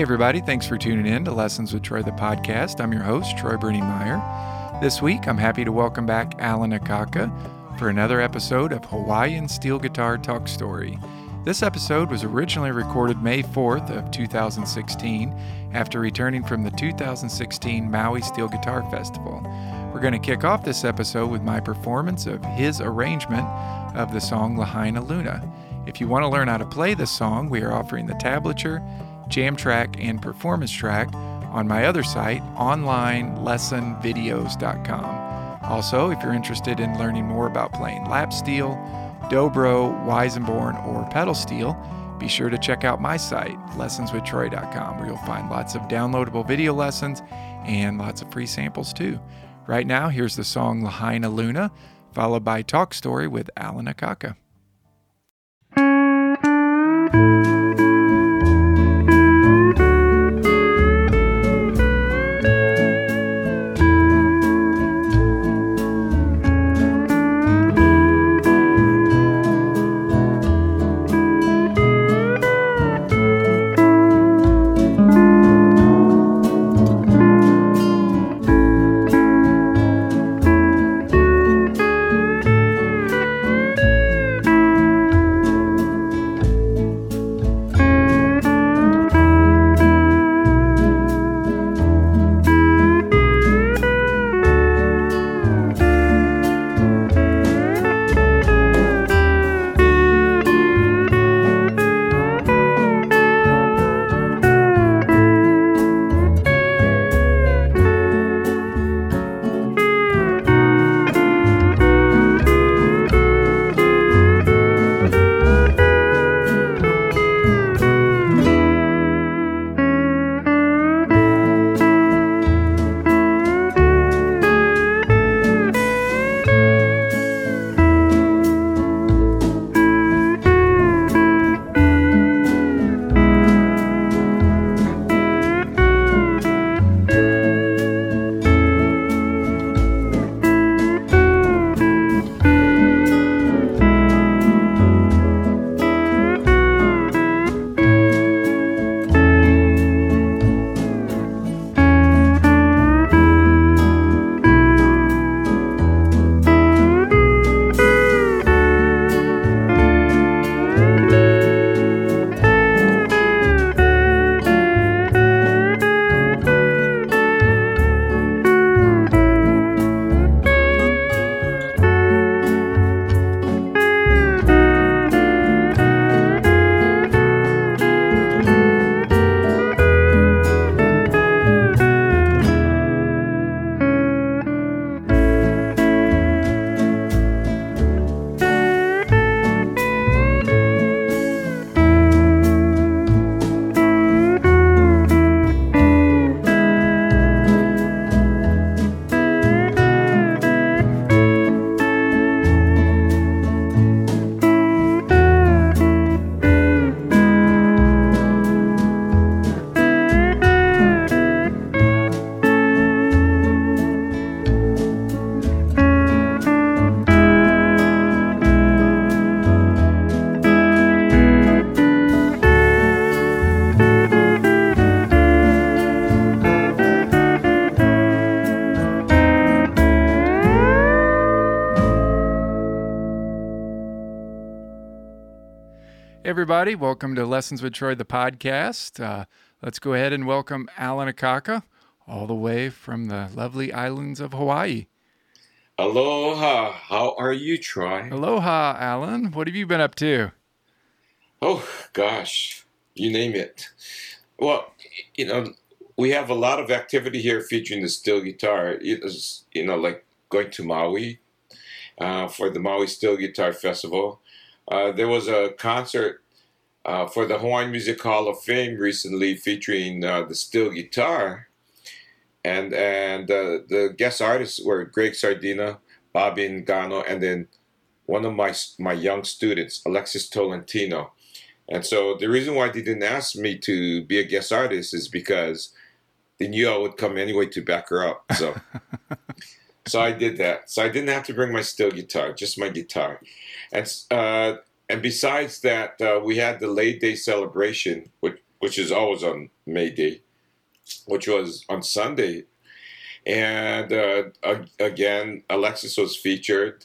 Hey, everybody, thanks for tuning in to Lessons with Troy, the podcast. I'm your host, Troy Brenningmeyer. This week, I'm happy to welcome back Alan Akaka for another episode of Hawaiian Steel Guitar Talk Story. This episode was originally recorded May 4th of 2016 after returning from the 2016 Maui Steel Guitar Festival. We're going to kick off this episode with my performance of his arrangement of the song Lahaina Luna. If you want to learn how to play this song, we are offering the tablature, jam track, and performance track on my other site, onlinelessonvideos.com. Also, if you're interested in learning more about playing lap steel, dobro, Weissenborn, or pedal steel, be sure to check out my site, lessonswithtroy.com, where you'll find lots of downloadable video lessons and lots of free samples too. Right now, here's the song Lahaina Luna, followed by Talk Story with Alan Akaka. Everybody. Welcome to Lessons with Troy, the podcast. Uh, let's go ahead and welcome Alan Akaka, all the way from the lovely islands of Hawaii. Aloha. How are you, Troy? Aloha, Alan. What have you been up to? Oh, gosh. You name it. Well, you know, we have a lot of activity here featuring the steel guitar. It is, you know, like going to Maui uh, for the Maui Steel Guitar Festival. Uh, there was a concert uh, for the Hawaiian Music Hall of Fame recently featuring uh, the steel guitar. And and uh, the guest artists were Greg Sardinha, Bobby Ingano, and then one of my my young students, Alexis Tolentino. And so the reason why they didn't ask me to be a guest artist is because they knew I would come anyway to back her up. So so I did that. So I didn't have to bring my steel guitar, just my guitar. And uh, and besides that, uh, we had the Lei Day celebration, which which is always on May Day, which was on Sunday. And uh, again, Alexis was featured.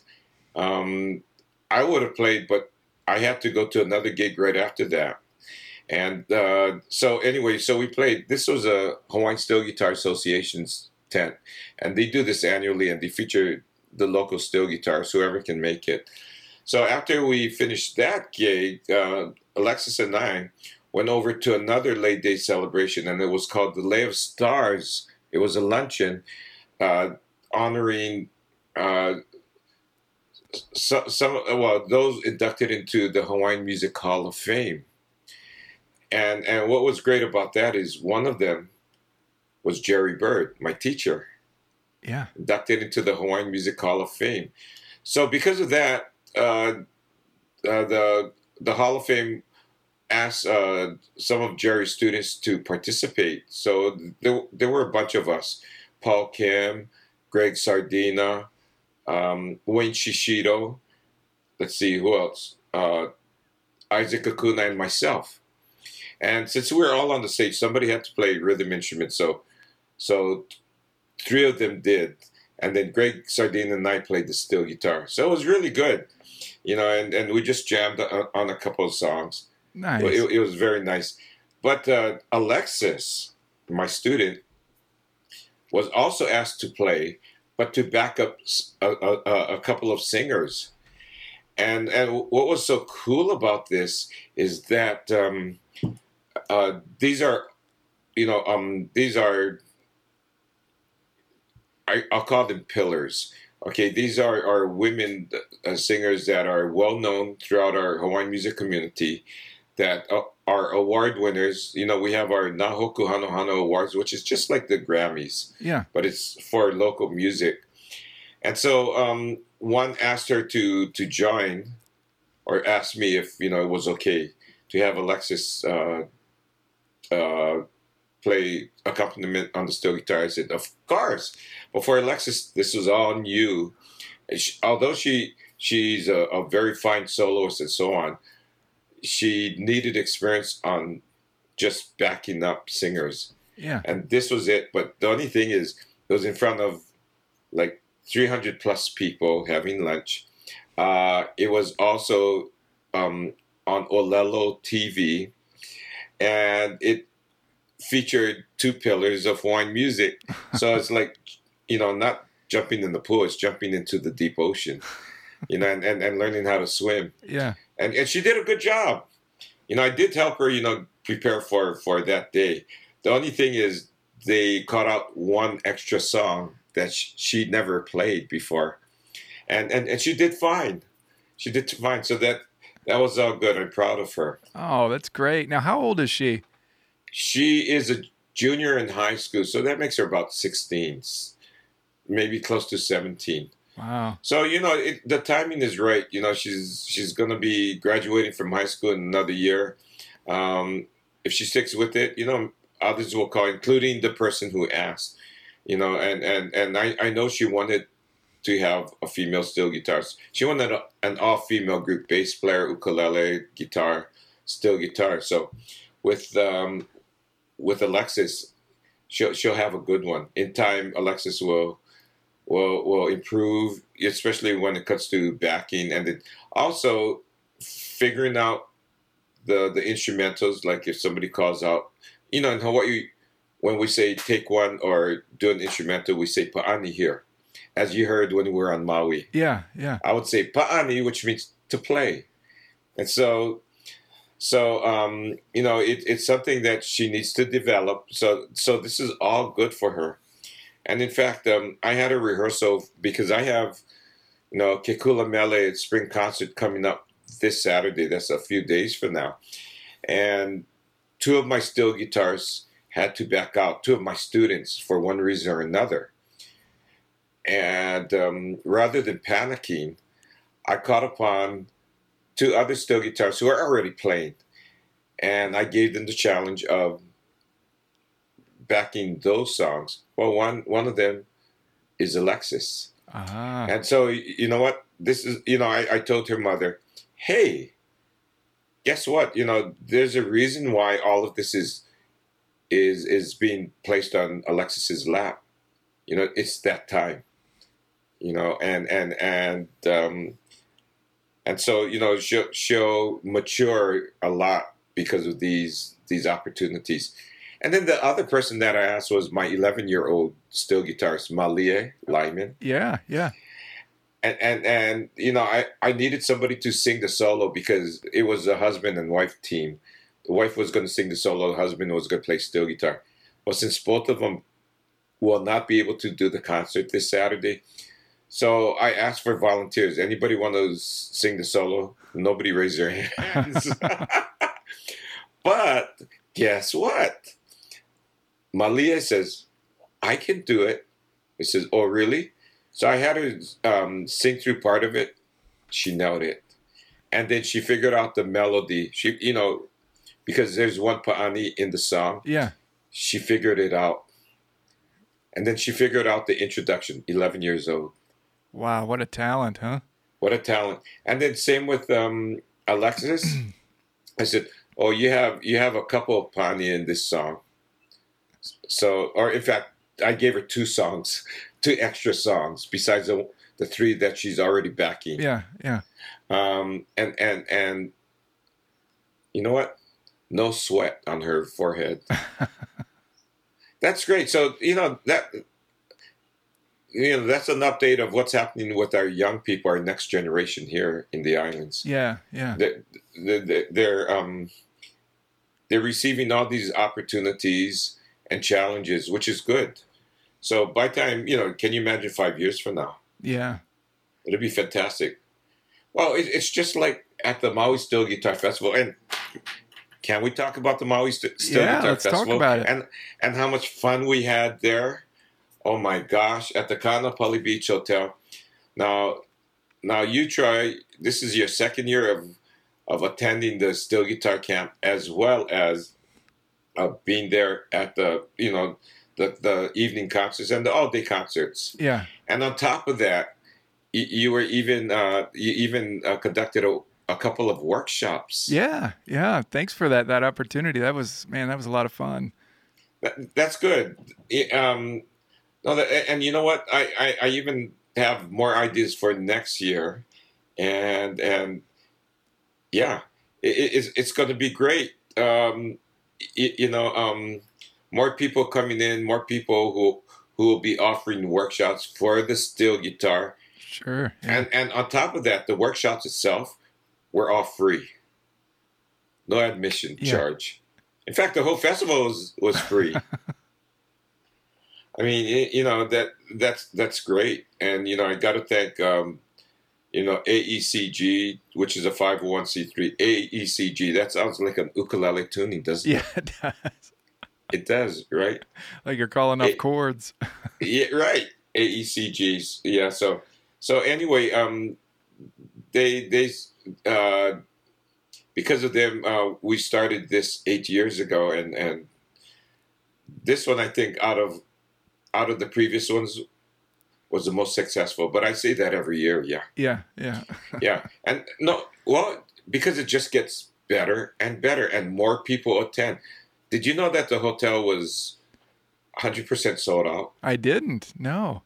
Um, I would have played, but I had to go to another gig right after that. And uh, so, anyway, so we played. This was a Hawaiian Steel Guitar Association's tent, and they do this annually, and they feature the local steel guitars, whoever can make it. So after we finished that gig, uh, Alexis and I went over to another Lei Day celebration, and it was called the Lei of Stars. It was a luncheon uh, honoring uh, so, some well those inducted into the Hawaiian Music Hall of Fame. And and what was great about that is one of them was Jerry Byrd, my teacher. Yeah. Inducted into the Hawaiian Music Hall of Fame. So because of that, uh, uh, the the Hall of Fame asked uh, some of Jerry's students to participate. So there, there were a bunch of us: Paul Kim, Greg Sardinha, um, Wayne Shishido. Let's see who else. Uh, Isaac Akuna and myself. And since we were all on the stage, somebody had to play rhythm instrument. So, so three of them did, and then Greg Sardinha and I played the steel guitar. So it was really good, you know. And, and we just jammed on a couple of songs. Nice. It, it was very nice. But uh, Alexis, my student, was also asked to play, but to back up a, a, a couple of singers. And and what was so cool about this is that um, uh, these are, you know, um, these are I, will call them pillars. Okay, these are, are women uh, singers that are well known throughout our Hawaiian music community that uh, are award winners. You know, we have our Na Hoku Hanohano Awards, which is just like the Grammys. Yeah. But it's for local music. And so um, one asked her to to join, or asked me if you know it was okay to have Alexis uh, uh, play accompaniment on the steel guitar. I said, of course. But for Alexis, this was all new. She, although she she's a, a, very fine soloist and so on, she needed experience on just backing up singers. Yeah. And this was it. But the only thing is, it was in front of like 300 plus people having lunch. Uh, it was also um, on Olelo TV, and it featured two pillars of Hawaiian music. So it's like, you know, not jumping in the pool, it's jumping into the deep ocean, you know, and, and, and learning how to swim. Yeah. And, and she did a good job. You know, I did help her, you know, prepare for, for that day. The only thing is they cut out one extra song that she never played before. And, and, and she did fine. She did fine. So that, that was all good. I'm proud of her. Oh, that's great. Now, how old is she? She is a junior in high school, so that makes her about 16, maybe close to 17. Wow. So you know it, the timing is right. You know she's she's going to be graduating from high school in another year. Um, if she sticks with it, you know others will call, including the person who asked. You know, and and and I I know she wanted to have a female steel guitar. She wanted a, an all female group: bass player, ukulele, guitar, steel guitar. So with um, with Alexis, she'll she'll have a good one. In time, Alexis will will will improve, especially when it comes to backing and it, also figuring out the the instrumentals. Like if somebody calls out, you know, in Hawaii, when we say take one or do an instrumental, we say pa'ani here, as you heard when we were on Maui. Yeah, yeah. I would say pa'ani, which means to play, and so so um, you know, it, it's something that she needs to develop. So so this is all good for her. And in fact, um, I had a rehearsal because I have, you know, Ke Kula Mele spring concert coming up this Saturday. That's a few days from now, and two of my steel guitars had to back out. Two of my students for one reason or another. And um, rather than panicking, I caught upon two other steel guitars who are already playing. And I gave them the challenge of backing those songs. Well, one one of them is Alexis. Ah. And so, you know what? This is, you know, I, I told her mother, hey, guess what? You know, there's a reason why all of this is is is being placed on Alexis's lap. You know, it's that time. You know, and and and um, and so you know she'll, she'll mature a lot because of these these opportunities. And then the other person that I asked was my 11 year old steel guitarist Malia Lyman. Yeah, yeah. And, and and you know I, I needed somebody to sing the solo because it was a husband and wife team. The wife was going to sing the solo. The husband was going to play steel guitar. Well, since both of them will not be able to do the concert this Saturday, so I asked for volunteers. Anybody want to sing the solo? Nobody raised their hands. but guess what? Malia says, I can do it. He says, Oh, really? So I had her um, sing through part of it. She nailed it. And then she figured out the melody. She, you know, because there's one pa'ani in the song. Yeah. She figured it out. And then she figured out the introduction, 11 years old. Wow, what a talent, huh? What a talent. And then same with um, Alexis. I said, "Oh, you have you have a couple of pa'ani in this song." So, or in fact, I gave her two songs, two extra songs besides the the three that she's already backing. Yeah, yeah. Um, and and and you know what? No sweat on her forehead. That's great. So you know that you know that's an update of what's happening with our young people, our next generation here in the islands. Yeah, yeah. They're, they're, they're um they're receiving all these opportunities and challenges, which is good. So by time you know, can you imagine five years from now? Yeah. It'll be fantastic. Well, it, it's just like at the Maui Steel Guitar Festival, and can we talk about the Maui St- Steel Yeah, Guitar let's talk Festival about it. and and how much fun we had there? Oh my gosh, at the Kaanapali Beach Hotel. Now, now you try. This is your second year of of attending the steel guitar camp, as well as being there at the you know the the evening concerts and the all day concerts. Yeah. And on top of that, you, you were even uh, you even uh, conducted a, a couple of workshops. Yeah, yeah. Thanks for that that opportunity. That was man, that was a lot of fun. That, that's good. Um, no, that, and you know what? I, I, I even have more ideas for next year, and and yeah, it, it's it's going to be great. Um, you, you know, um, more people coming in, more people who who will be offering workshops for the steel guitar, Sure. Yeah. and and on top of that, the workshops itself were all free, no admission Yeah. charge. In fact, the whole festival was was free. I mean, you know that that's that's great, and you know I got to thank um, you know AECG, which is a five hundred one c three. AECG that sounds like an ukulele tuning, doesn't it? yeah, it does. it? Does, right? Like you're calling up It- chords. Yeah, right. AECGs. Yeah. So so anyway, um, they they uh, because of them, uh, we started this eight years ago, and and this one I think out of out of the previous ones was the most successful. But I say that every year. Yeah. Yeah, yeah. Yeah. And no, well, because it just gets better and better, and more people attend. Did you know that the hotel was 100% sold out? I didn't. No.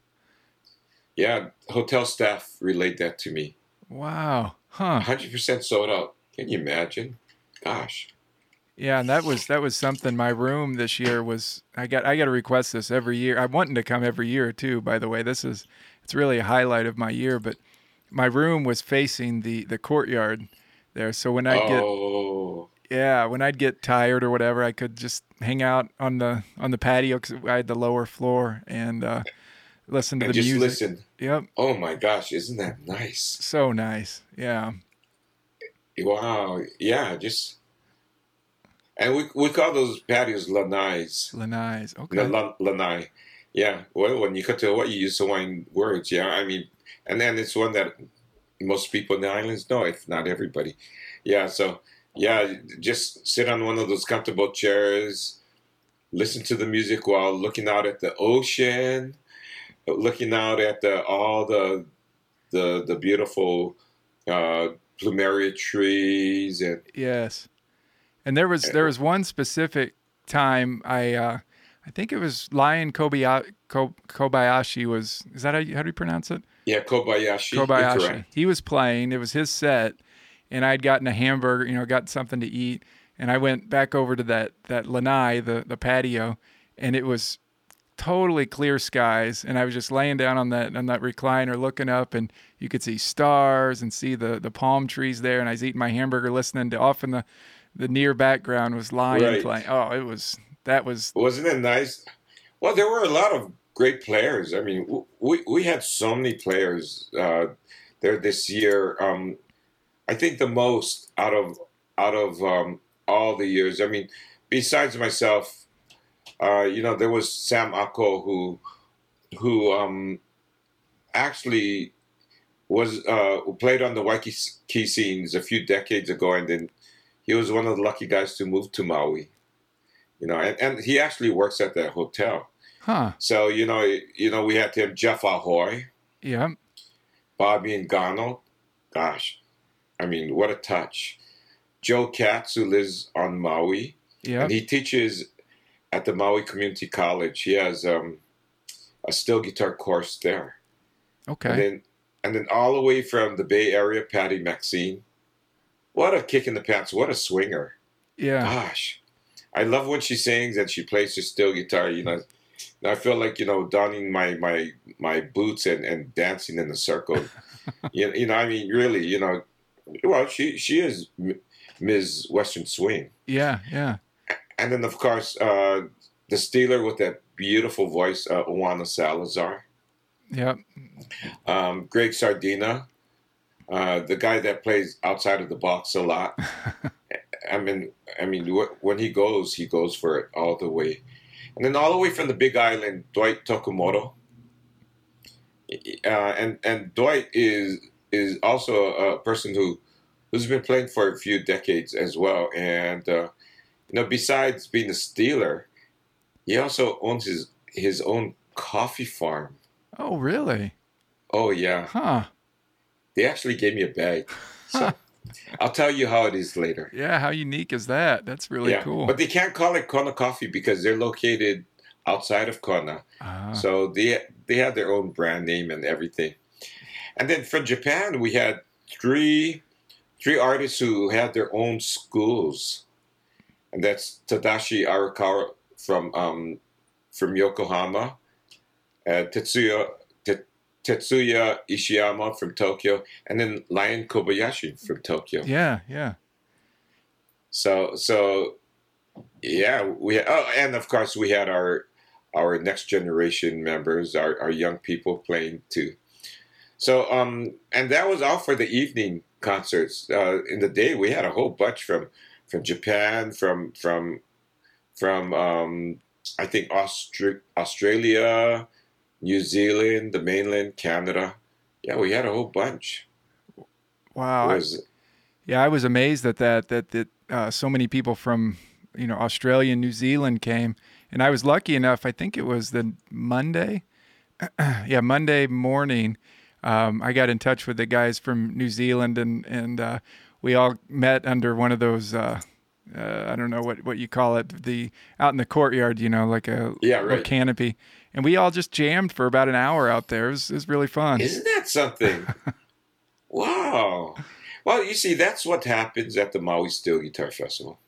Yeah, hotel staff relayed that to me. Wow. Huh. 100% sold out. Can you imagine? Gosh. Yeah, and that was that was something. My room this year was. I got I got to request this every year. I'm wanting to come every year too. By the way, this is it's really a highlight of my year. But my room was facing the the courtyard there, so when I get oh, yeah when I'd get tired or whatever, I could just hang out on the on the patio because I had the lower floor and uh, listen to and the just music. listen. Yep, Oh my gosh, isn't that nice? so nice. Yeah, Wow. Yeah, just. And we, we call those patios lanais. Lanai's. The Okay. la- lanai. Yeah. Well, when you cut to what you use Hawaiian words, yeah. I mean, and then it's one that most people in the islands know, if not everybody. Yeah. So, yeah, just sit on one of those comfortable chairs, listen to the music while looking out at the ocean, looking out at the all the the the beautiful uh, plumeria trees and Yes. And there was there was one specific time I uh I think it was Lion Kobayashi, Kobayashi was is that how, you, how do you pronounce it? yeah, Kobayashi. Kobayashi. He was playing. It was his set, and I'd gotten a hamburger. You know, got something to eat, and I went back over to that that lanai, the the patio, and it was totally clear skies. And I was just laying down on that on that recliner, looking up, and you could see stars and see the the palm trees there. And I was eating my hamburger, listening to off in the the near background was lion Right. playing. Oh, it was that was Wasn't it nice? Well, there were a lot of great players. I mean, we we had so many players uh, there this year. Um, I think the most out of out of um, all the years. I mean, besides myself, uh, you know, there was Sam Akko who who um, actually was uh, played on the Waikiki scenes a few decades ago, and then he was one of the lucky guys to move to Maui you know, and, and he actually works at that hotel. huh. So you know, you know, we had to have Jeff Au Hoy, Yeah. Bobby Ingano. Gosh, I mean, what a touch! Joe Katz, who lives on Maui, Yeah. and he teaches at the Maui Community College. He has um, a steel guitar course there, and Okay. then and then all the way from the Bay Area, Patty Maxine. What a kick in the pants! What a swinger! Yeah. Gosh, I love when she sings and she plays her steel guitar. You know, I feel like you know donning my my my boots and, and dancing in the circle. you, you know, I mean, really, you know, well, she she is Ms. Western Swing, Yeah. Yeah. and then of course uh, the Steeler with that beautiful voice, uh, Owana Salazar, Yep. um, Greg Sardinha, uh, the guy that plays outside of the box a lot. I mean, I mean, when he goes, he goes for it all the way, and then all the way from the Big Island, Dwight Tokumoto. Uh, and and Dwight is is also a person who who's been playing for a few decades as well, and uh, you know, besides being a Steeler, he also owns his his own coffee farm. Oh, really? Oh yeah, Huh. They actually gave me a bag, so I'll tell you how it is later. Yeah. How unique is that? That's really yeah, cool. but they can't call it Kona Coffee because they're located outside of Kona. Ah, So they they have their own brand name and everything. And then from Japan, we had three three artists who had their own schools, and that's Tadashi Arakawa from um, from Yokohama, uh, Tetsuya Te- Tetsuya Ishiyama from Tokyo, and then Lion Kobayashi from Tokyo. yeah. Yeah. So so yeah, we oh and of course we had our our next generation members, our, our young people playing too. So um and that was all for the evening concerts. Uh, in the day we had a whole bunch from from Japan, from from from um I think Austra- Australia, New Zealand, the mainland, Canada. Yeah, we had a whole bunch. Wow. I- was- Yeah, I was amazed at that. That that uh, so many people from you know Australia and New Zealand came, and I was lucky enough. I think it was the Monday, yeah, Monday morning. Um, I got in touch with the guys from New Zealand, and and uh, we all met under one of those. Uh, uh, I don't know what, what you call it, the out in the courtyard, you know, like a Yeah, right. canopy, and we all just jammed for about an hour out there. It was, it was really fun. Isn't that something? wow. Well, you see, that's what happens at the Maui Steel Guitar Festival.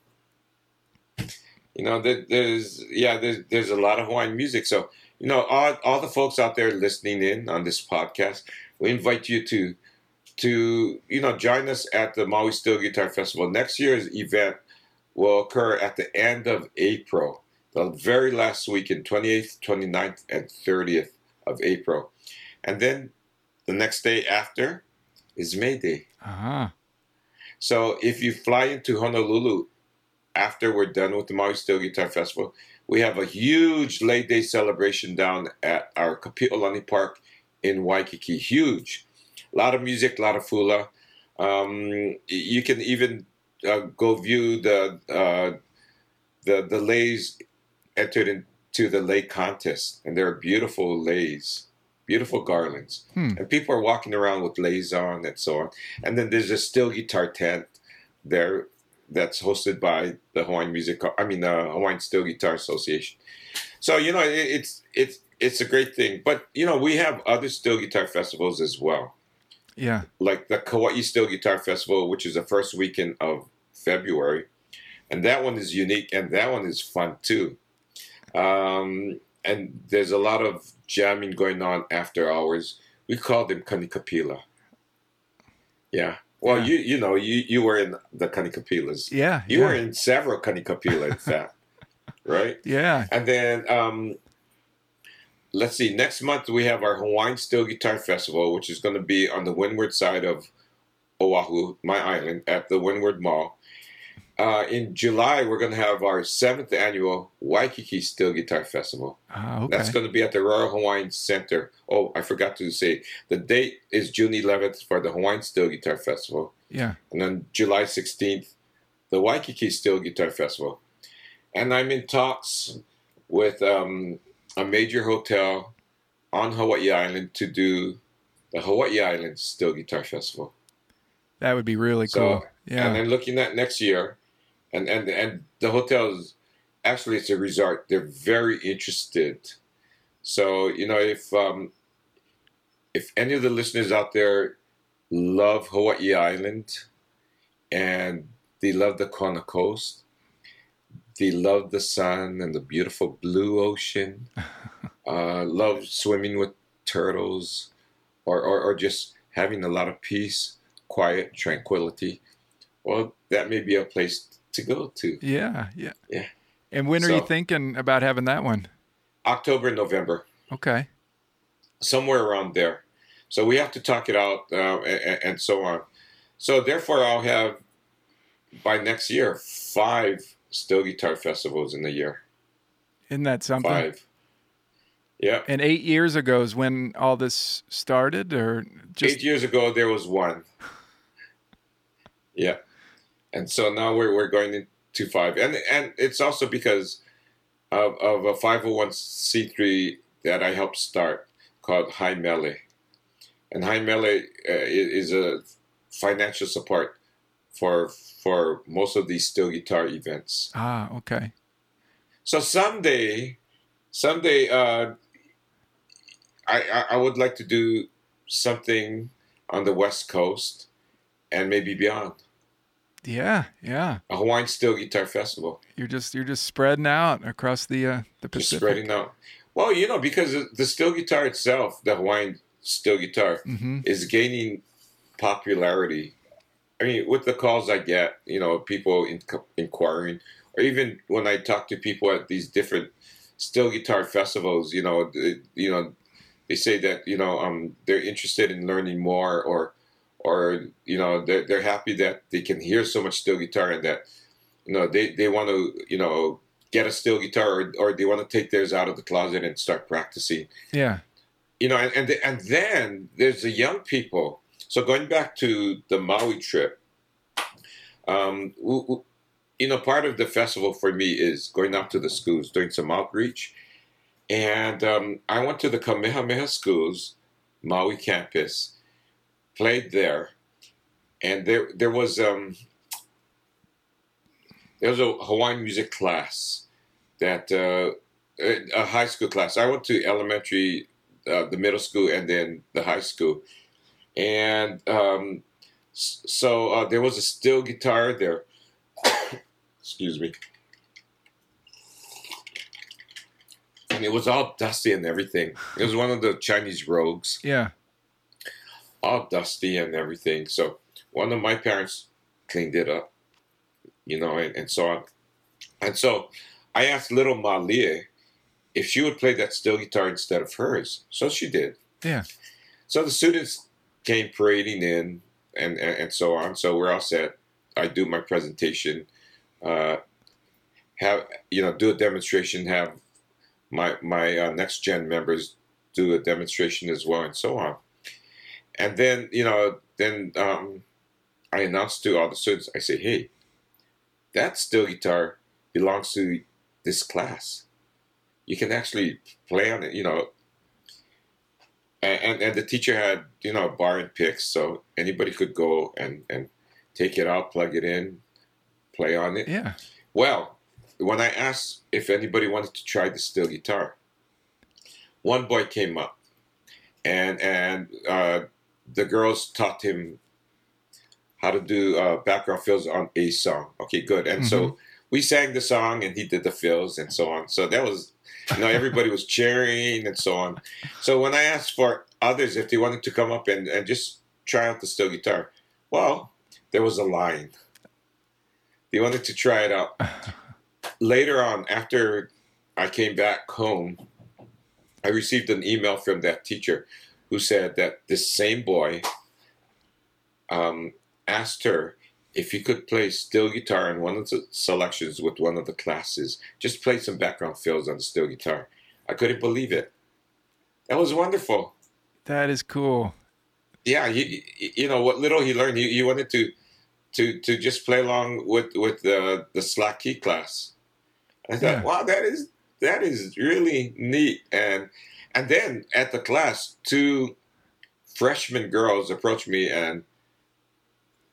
You know, there, there's yeah, there's there's a lot of Hawaiian music. So you know, all all the folks out there listening in on this podcast, we invite you to to you know join us at the Maui Steel Guitar Festival. Next year's event will occur at the end of April, the very last weekend, 28th, 29th, and 30th of April. And then the next day after is May Day. Uh-huh. So if you fly into Honolulu after we're done with the Maui Steel Guitar Festival, we have a huge Lei Day celebration down at our Kapi'olani Park in Waikiki. Huge. A lot of music, a lot of hula. Um, you can even uh, go view the uh, the the leis entered into the lei contest, and there are beautiful leis, beautiful garlands, Hmm. and people are walking around with leis on and so on. And then there's a steel guitar tent there that's hosted by the Hawaiian Music, I mean the Hawaiian Steel Guitar Association. So you know it, it's it's it's a great thing. But you know we have other steel guitar festivals as well, Yeah. like the Kauai Steel Guitar Festival, which is the first weekend of February, and that one is unique and that one is fun too. Um, and there's a lot of jamming going on after hours. We call them kanikapila. Yeah. Well, Yeah. you you know you you were in the kanikapilas. Yeah. You yeah. were in several kanikapila, in fact, right? Yeah. And then um, let's see. Next month we have our Hawaiian Steel Guitar Festival, which is going to be on the windward side of Oahu, my island, at the Windward Mall. Uh, in July, we're going to have our seventh annual Waikiki Steel Guitar Festival. Ah, okay. That's going to be at the Royal Hawaiian Center. Oh, I forgot to say the date is June 11th for the Hawaiian Steel Guitar Festival, yeah. and then July 16th, the Waikiki Steel Guitar Festival. And I'm in talks with um, a major hotel on Hawaii Island to do the Hawaii Island Steel Guitar Festival. That would be really So, cool. Yeah. And then looking at next year, and and and the hotels, actually, it's a resort. They're very interested. So you know, if um, if any of the listeners out there love Hawaii Island, and they love the Kona coast, they love the sun and the beautiful blue ocean, uh, love swimming with turtles, or, or or just having a lot of peace, quiet, tranquility well, that may be a place to go to. yeah. Yeah. Yeah. And when are you thinking about having that one? October, November, Okay. somewhere around there. So we have to talk it out uh, and, and so on. So therefore, I'll have by next year five steel guitar festivals in the year. Isn't that something? Five. Yeah. And eight years ago is when all this started, or just Eight years ago, there was one. Yeah. And so now we're, we're going into five. And and it's also because of, of a 501c3 that I helped start called High Mele. And High Mele uh, is a financial support for for most of these steel guitar events. ah, okay. So someday, someday, uh, I, I I would like to do something on the West Coast and maybe beyond. Yeah, yeah. A Hawaiian Steel Guitar Festival, You're just you're just spreading out across the uh, the just Pacific. spreading out. Well, you know, because the steel guitar itself, the Hawaiian steel guitar, hmm is gaining popularity. I mean, with the calls I get, you know, people in, inquiring, or even when I talk to people at these different steel guitar festivals, you know, th- you know, they say that you know um, they're interested in learning more, or or you know they're, they're happy that they can hear so much steel guitar and that you know they, they want to you know get a steel guitar or, or they want to take theirs out of the closet and start practicing. Yeah, you know, and and, and then there's the young people. So going back to the Maui trip, um, w- w- you know, part of the festival for me is going out to the schools, doing some outreach, and um, I went to the Kamehameha schools, Maui campus, played there, and there there was um, there was a Hawaiian music class that uh, a high school class. I went to elementary uh, the middle school and then the high school. And um, so uh, there was a steel guitar there. Excuse me. And it was all dusty and everything. It was one of the Chinese rogues, yeah. All dusty and everything. So one of my parents cleaned it up, you know, and, and so on. And so I asked little Malie if she would play that steel guitar instead of hers. So she did. Yeah. So the students came parading in and, and, and so on. So we're all set. I do my presentation, uh, have, you know, do a demonstration, have my, my uh, next gen members do a demonstration as well, and so on. And then, you know, then um, I announced to all the students, I say, hey, that steel guitar belongs to this class you can actually play on it, you know. and, and and the teacher had you know a bar and picks, so anybody could go and and take it out, plug it in, play on it. Yeah. Well, when I asked if anybody wanted to try the steel guitar, one boy came up, and and uh, the girls taught him how to do uh, background fills on a song. Okay, good. And so we sang the song, and he did the fills and so on. So that was, you know, everybody was cheering and so on. So when I asked for others if they wanted to come up and, and just try out the steel guitar, well, there was a line. They wanted to try it out. Later on, after I came back home, I received an email from that teacher who said that this same boy um, asked her if he could play steel guitar in one of the selections with one of the classes. Just play some background fills on the steel guitar. I couldn't believe it. That was wonderful. That is cool. Yeah, you, you know what little he learned, he, he wanted to to to just play along with with the the slack key class. I thought, Yeah. wow, that is that is really neat. And and then at the class, two freshman girls approached me and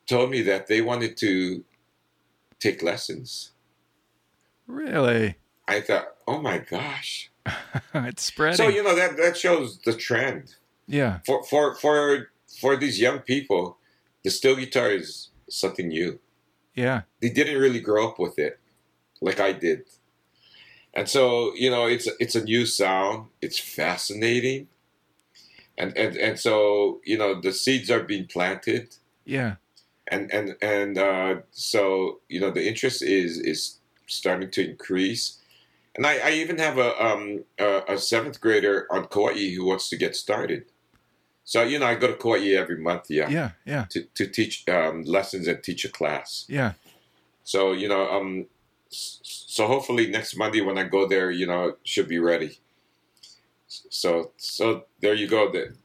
told me that they wanted to take lessons. Really? I thought, oh my gosh. it's spreading. So you know that that shows the trend yeah. for for for for these young people. The steel guitar is something new. Yeah. they didn't really grow up with it like I did. And so, you know, it's it's a new sound. It's fascinating. And and and so, you know, the seeds are being planted Yeah. and and and uh, so, you know, the interest is is starting to increase. And I, I even have a um a, a seventh grader on Kauai who wants to get started. So, you know, I go to Kauai every month, yeah, Yeah. Yeah. to, to teach um, lessons and teach a class. Yeah. So you know, um, so hopefully next Monday when I go there, you know, should be ready. So so there you go. That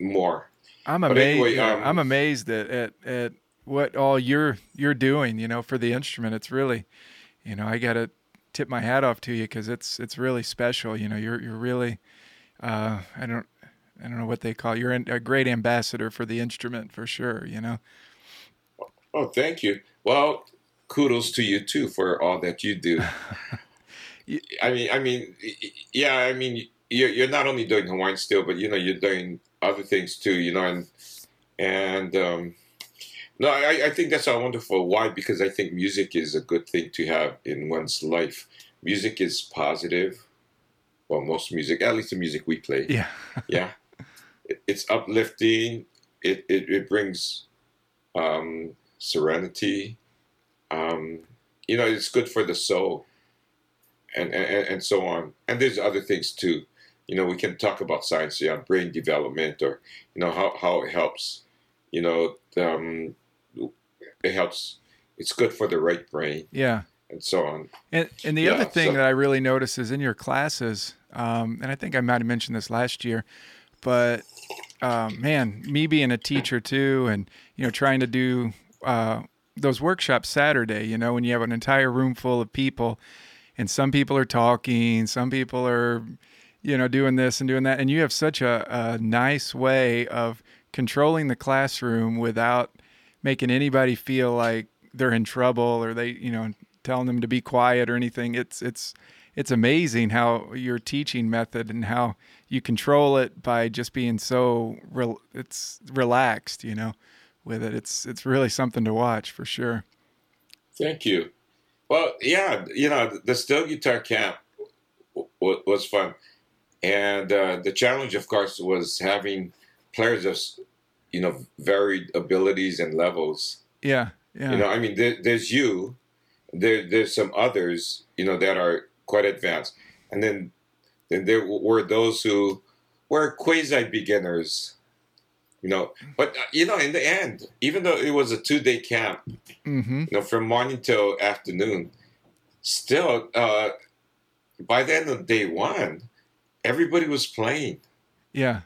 more. I'm amazed. anyway, um, I'm amazed at, at at what all you're you're doing. You know, for the instrument, it's really, you know, I got to tip my hat off to you because it's it's really special. You know, you're you're really, uh, I don't I don't know what they call. You're a great ambassador for the instrument for sure. You know. Oh, thank you. Well, kudos to you too for all that you do. I mean, I mean, yeah. I mean, you're you're not only doing Hawaiian steel, but you know, you're doing other things too. You know, and and um, no, I, I think that's all wonderful. Why? Because I think music is a good thing to have in one's life. Music is positive. Well, most music, at least the music we play, Yeah. yeah, it, it's uplifting. It it, it brings um, serenity. Um, you know, it's good for the soul, and, and and so on. And there's other things too. You know, we can talk about science, yeah, brain development, or you know how how it helps. You know, um, it helps. It's good for the right brain, Yeah. and so on. And and the Yeah, other thing so- that I really notice is in your classes, um, and I think I might have mentioned this last year, but um, man, me being a teacher too, and you know, trying to do uh, those workshops Saturday, you know, when you have an entire room full of people, and some people are talking, some people are, you know, doing this and doing that, and you have such a, a nice way of controlling the classroom without making anybody feel like they're in trouble or they, you know, telling them to be quiet or anything. It's it's it's amazing how your teaching method and how you control it by just being so rel- it's relaxed, you know, with it. It's it's really something to watch for sure. Thank you. Well, yeah, you know, the steel guitar camp w- w- was fun, and uh, the challenge, of course, was having players of, you know, varied abilities and levels. Yeah, yeah, You know, I mean, there, there's you, there, there's some others, you know, that are quite advanced, and then, then there were those who were quasi beginners. You know, but uh, you know, in the end, even though it was a two-day camp, mm-hmm. you know, from morning till afternoon. Still, uh, by the end of day one, everybody was playing. yeah,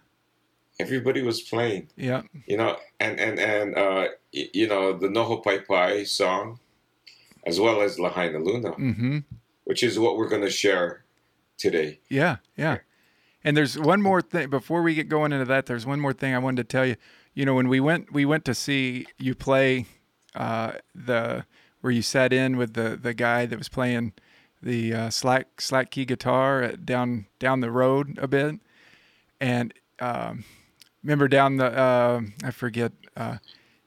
Everybody was playing, yeah, you know, and and and uh, y- you know the Noho Pai Pai song, as well as Lahaina Luna, mm-hmm. which is what we're going to share today. Yeah, yeah. And there's one more thing before we get going into that. There's one more thing I wanted to tell you. You know, when we went we went to see you play uh, the where you sat in with the the guy that was playing the uh, slack slack key guitar at, down down the road a bit, and um, remember down the uh, I forget. Uh,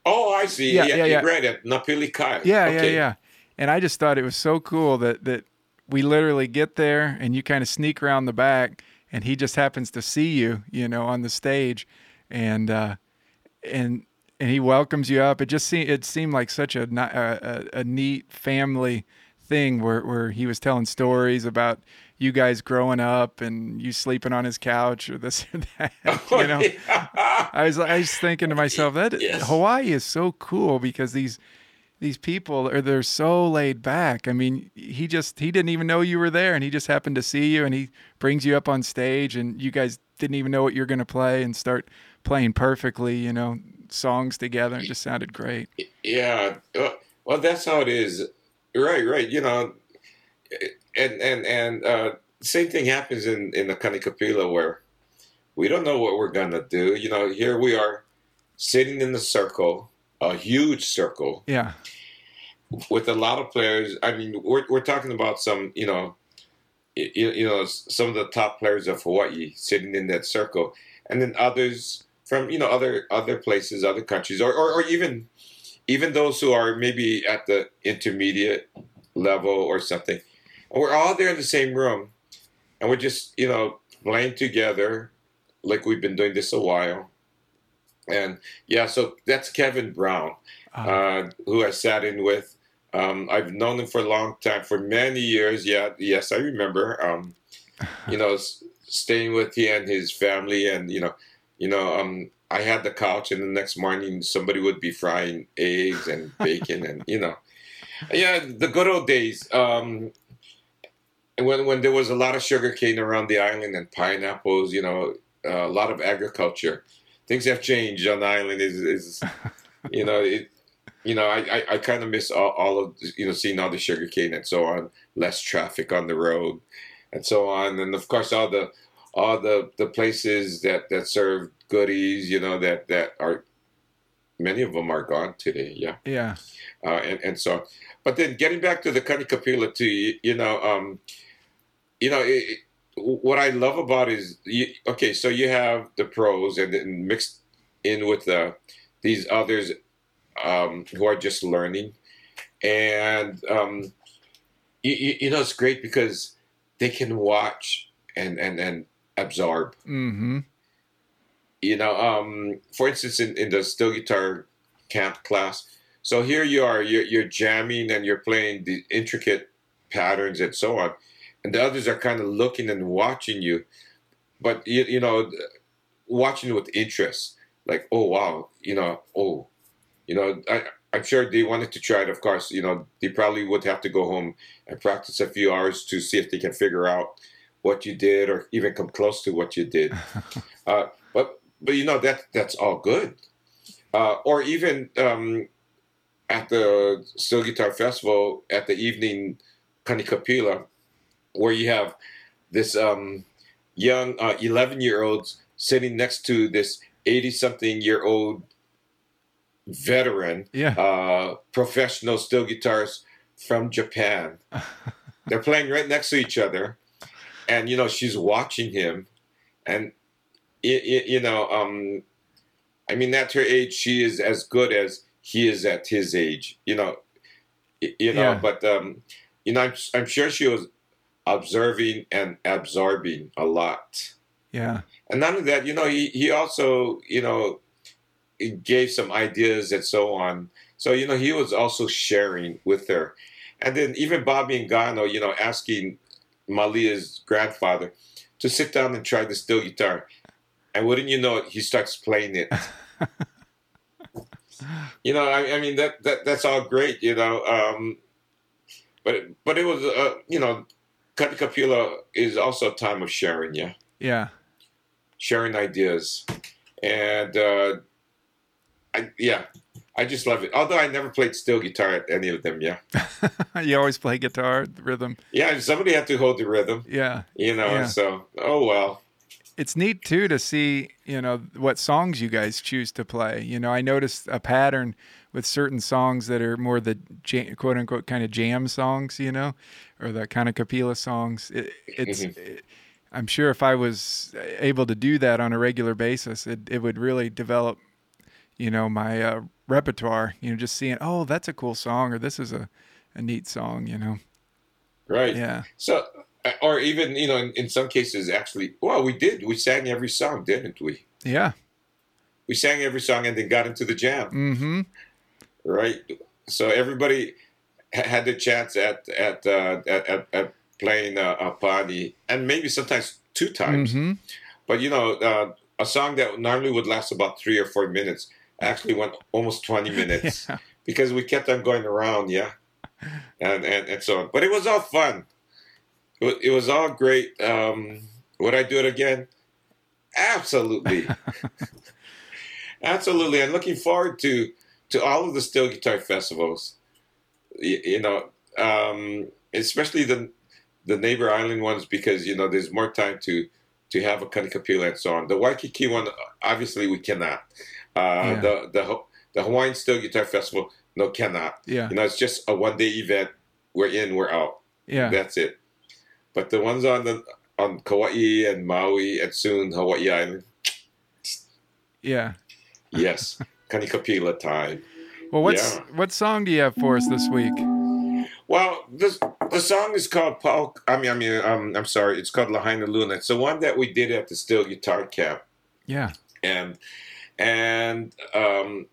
oh, I see. Yeah, Yeah, yeah, yeah. yeah. Right Napili Kai. yeah, okay. yeah, yeah. And I just thought it was so cool that that we literally get there and you kind of sneak around the back, and he just happens to see you, you know, on the stage, and uh, and and he welcomes you up. It just seemed it seemed like such a a, a, neat family thing where where he was telling stories about you guys growing up and you sleeping on his couch or this or that. Oh, you know, yeah. I was I was thinking to myself that Yes. Hawaii is so cool because these these people are they're so laid back. I mean, he just he didn't even know you were there and he just happened to see you and he brings you up on stage and you guys didn't even know what you're going to play and start playing perfectly, you know, songs together. It just sounded great. Yeah. Uh, well, that's how it is. Right, right. You know, and and and uh, same thing happens in in the Kanikapila where we don't know what we're gonna do. You know, here we are sitting in the circle, a huge circle Yeah. with a lot of players. I mean, we're we're talking about some, you know, you, you know, some of the top players of Hawaii sitting in that circle, and then others from you know other other places, other countries, or or, or even even those who are maybe at the intermediate level or something. And we're all there in the same room, and we're just you know playing together, like we've been doing this a while. And yeah, so that's Kevin Brown Uh, uh, who I sat in with. Um, I've known him for a long time, for many years. Yeah, yes, I remember. Um, you know, s- staying with he and his family, and you know, you know, um, I had the couch, and the next morning somebody would be frying eggs and bacon, and you know, yeah, the good old days. Um, when when there was a lot of sugar cane around the island and pineapples, you know, uh, a lot of agriculture. Things have changed on the island. Is is you know it you know i i, I kind of miss all, all of you know seeing all the sugar cane and so on less traffic on the road and so on and of course all the all the the places that that serve goodies you know that that are many of them are gone today yeah yeah. uh, and and so on. But then getting back to the Kanikapila too, you, you know, um, you know, it, it- what I love about is you, okay, so you have the pros and then mixed in with the these others um, who are just learning, and um, you, you, you know it's great because they can watch and and and absorb. Mm-hmm. you know um for instance in, in the steel guitar camp class so here you are you're, you're jamming and you're playing the intricate patterns and so on and the others are kind of looking and watching you but you, you know watching with interest like oh wow you know oh you know I, i'm sure they wanted to try it of course you know they probably would have to go home and practice a few hours to see if they can figure out what you did or even come close to what you did uh, but but you know that that's all good. Uh, or even um, at the Steel Guitar Festival at the evening Kanikapila, where you have this um, young eleven year olds sitting next to this eighty something year old veteran Yeah. uh, professional steel guitarists from Japan. They're playing right next to each other, and you know she's watching him, and y- y- you know, um, I mean, at her age, she is as good as he is at his age. You know, you know, Yeah. but um, you know, I'm, I'm sure she was observing and absorbing a lot. yeah. And not only that, you know, he, he also, you know, gave some ideas and so on. So, you know, he was also sharing with her. And then even Bobby Ingano, you know, asking Malia's grandfather to sit down and try the steel guitar. And wouldn't you know it, he starts playing it. you know, I, I mean, that, that that's all great, you know. Um, but but it was, uh, you know, Kanikapila is also a time of sharing, yeah Yeah. sharing ideas, and uh, I yeah, I just love it. Although I never played steel guitar at any of them, yeah, you always play guitar, rhythm. yeah. Somebody had to hold the rhythm, Yeah. you know. Yeah. So oh well, it's neat too to see you know what songs you guys choose to play. You know, I noticed a pattern with certain songs that are more the jam, quote unquote kind of jam songs. You know, or the Kanikapila songs. It, it's. It, I'm sure if I was able to do that on a regular basis, it, it would really develop, you know, my uh, repertoire. You know, just seeing, oh, that's a cool song, or this is a, a neat song. You know. Right. Yeah. So, uh, or even you know, in, in some cases, actually, well, we did. We sang every song, didn't we? Yeah. We sang every song and then got into the jam. Mm-hmm. Right. So everybody had the chance at at uh, at, at, playing uh, a party, and maybe sometimes two times. Mm-hmm. But you know, uh, a song that normally would last about three or four minutes actually went almost twenty minutes Yeah. because we kept on going around. Yeah. And, and and so on, but it was all fun. It was, it was all great. Um, would I do it again? Absolutely, absolutely. I'm looking forward to to all of the steel guitar festivals. You, you know, um, especially the the neighbor island ones because you know there's more time to to have a Kanikapila and so on. The Waikiki one, obviously, we cannot. Uh, Yeah. The the the Hawaiian Steel Guitar Festival, no, cannot. Yeah. You know, it's just a one day event. We're in, we're out. Yeah. That's it. But the ones on the on Kauai and Maui and soon Hawaii Island, Yeah. yes, Kanikapila time. Well, what's Yeah. what song do you have for us this week? Well, this the song is called Paul. I mean, I mean, um, I'm sorry, it's called Lahaina Luna. It's the one that we did at the Steel Guitar Camp, Yeah. and and um,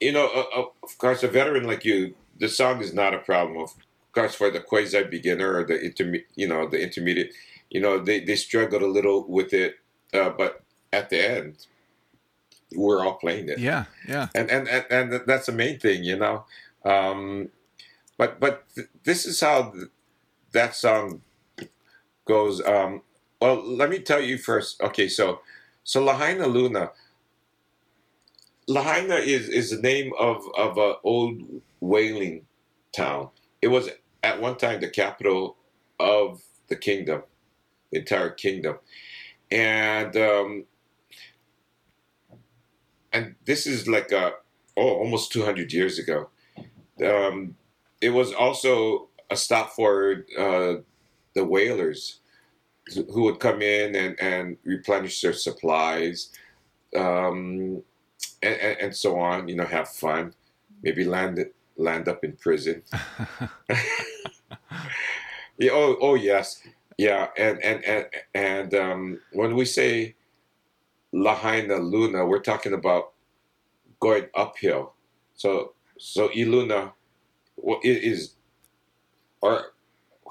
you know, uh, of course, a veteran like you, the song is not a problem. Of course, for the quasi beginner or the interme- you know, the intermediate, you know, they they struggled a little with it, uh, but at the end, we're all playing it Yeah. Yeah. and and and, and that's the main thing, you know. Um, but but th- this is how th- that song goes. Um, well, let me tell you first. Okay, so so Lahaina Luna. Lahaina is is the name of of an old whaling town. It was at one time the capital of the kingdom, the entire kingdom, and um, and this is like a oh almost 200 years ago. Um, it was also a stop for uh, the whalers who would come in and, and replenish their supplies um, and, and, and so on you know have fun. Maybe land land up in prison. Yeah oh, oh yes. Yeah and and and, and um, when we say Lahaina Luna, we're talking about going uphill. So so Iluna well, it is or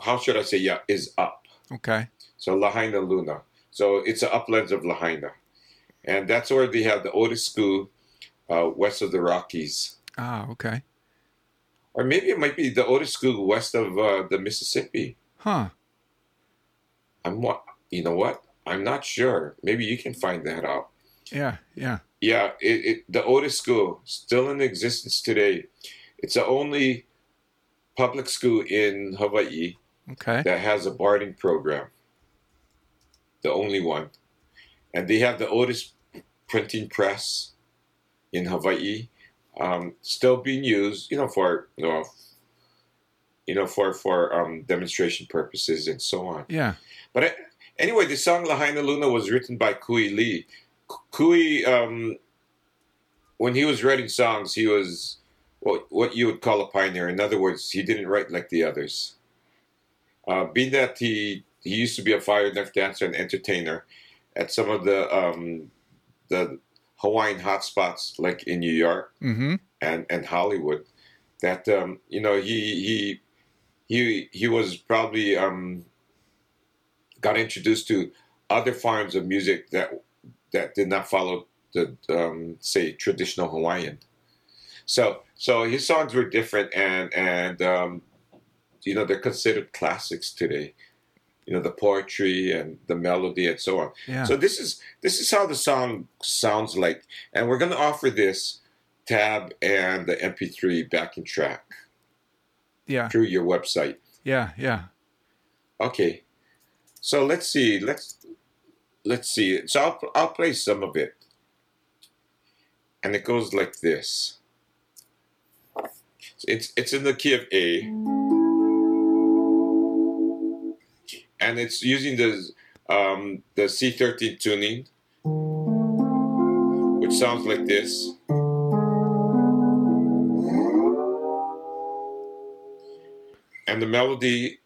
how should I say yeah, is up. Okay. So Lahaina Luna. So it's the uplands of Lahaina. And that's where they have the oldest school uh, west of the Rockies. Ah. Okay. Or maybe it might be the oldest school west of uh, the Mississippi. Huh. I'm what you know what? I'm not sure. Maybe you can find that out. Yeah. Yeah. Yeah, it, it the oldest school still in existence today. It's the only public school in Hawaii Okay. that has a barding program. The only one, and they have the oldest printing press in Hawaii, um, still being used. You know for you know, you know for for um, demonstration purposes and so on. Yeah. But anyway, the song Lahaina Luna was written by Kui Lee. Kui, um, when he was writing songs, he was what, what you would call a pioneer. In other words, he didn't write like the others. Uh, being that he, he used to be a fire knife dancer and entertainer at some of the um, the Hawaiian hotspots, like in New York Mm-hmm. and, and Hollywood, that um, you know he he he he was probably um, got introduced to other forms of music that that did not follow the um, say traditional Hawaiian. So so his songs were different and and um, you know they're considered classics today. You know the poetry and the melody and so on. Yeah. So this is this is how the song sounds like, and we're going to offer this tab and the MP3 backing track yeah. through your website. Yeah. Yeah. Okay, so let's see. Let's let's see. So I'll I'll play some of it, and it goes like this. It's it's in the key of A, and it's using the um, the C13 tuning, which sounds like this. And the melody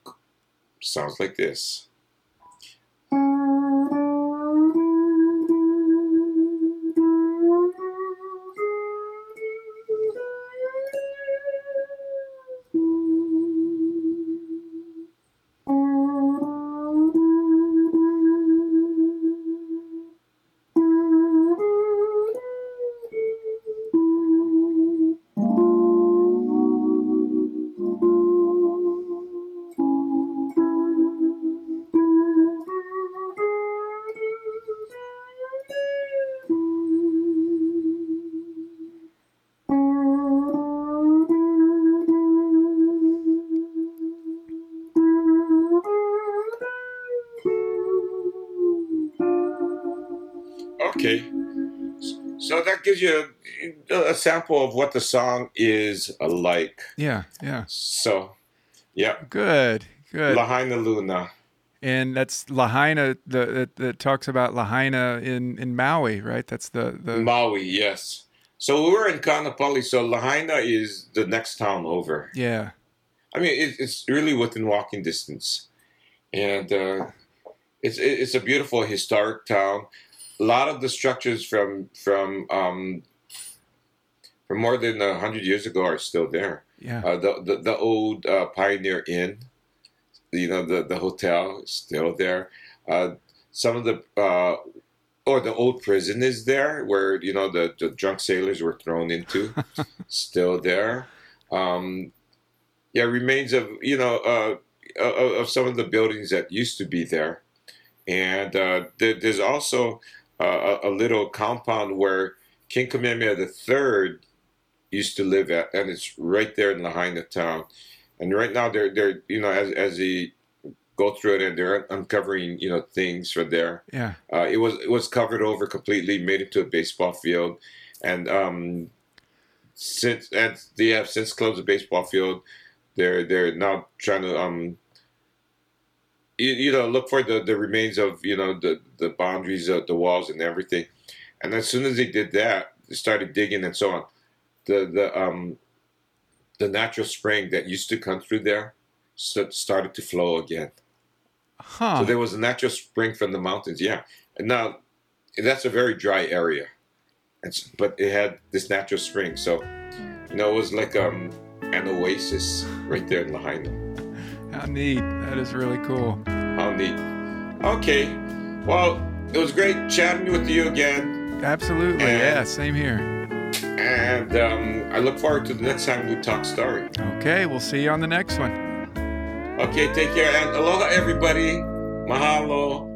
sounds like this. Gives you a, sample of what the song is like. Yeah, yeah. So, yeah. Good, good. Lahaina Luna. and that's Lahaina the, that, talks about Lahaina in, in Maui, right? That's the the Maui, yes. So we were in Kaanapali, so Lahaina is the next town over. yeah, I mean, it, it's really within walking distance, and uh, it's it's a beautiful historic town. A lot of the structures from from um, from more than a hundred years ago are still there. yeah. Uh, the, the the old uh, Pioneer Inn, you know, the the hotel is still there. Uh, some of the uh, or the old prison is there, where you know the, the drunk sailors were thrown into, still there. Um, yeah, remains of you know uh, of, of some of the buildings that used to be there, and uh, there, there's also uh, a, a little compound where King Kamehameha III used to live at, and it's right there in Lahaina town. And right now, they're they're you know as as they go through it and they're uncovering you know things from there. yeah. Uh, it was it was covered over completely, made into a baseball field, and um, since and they have since closed the baseball field. They're they're now trying to um, you, you know look for the, the remains of you know the the boundaries of the walls and everything, and as soon as they did that, they started digging and so on. The the um, the natural spring that used to come through there started to flow again. Huh. So there was a natural spring from the mountains. Yeah, and now that's a very dry area, and s- but it had this natural spring. So you know, it was like um an oasis right there in Lahaina. How neat. That is really cool. How neat. Okay, well, it was great chatting with you again, Absolutely. And- yeah, same here. and um, I look forward to the next time we talk story. Okay, we'll see you on the next one. Okay, take care and aloha, everybody. Mahalo.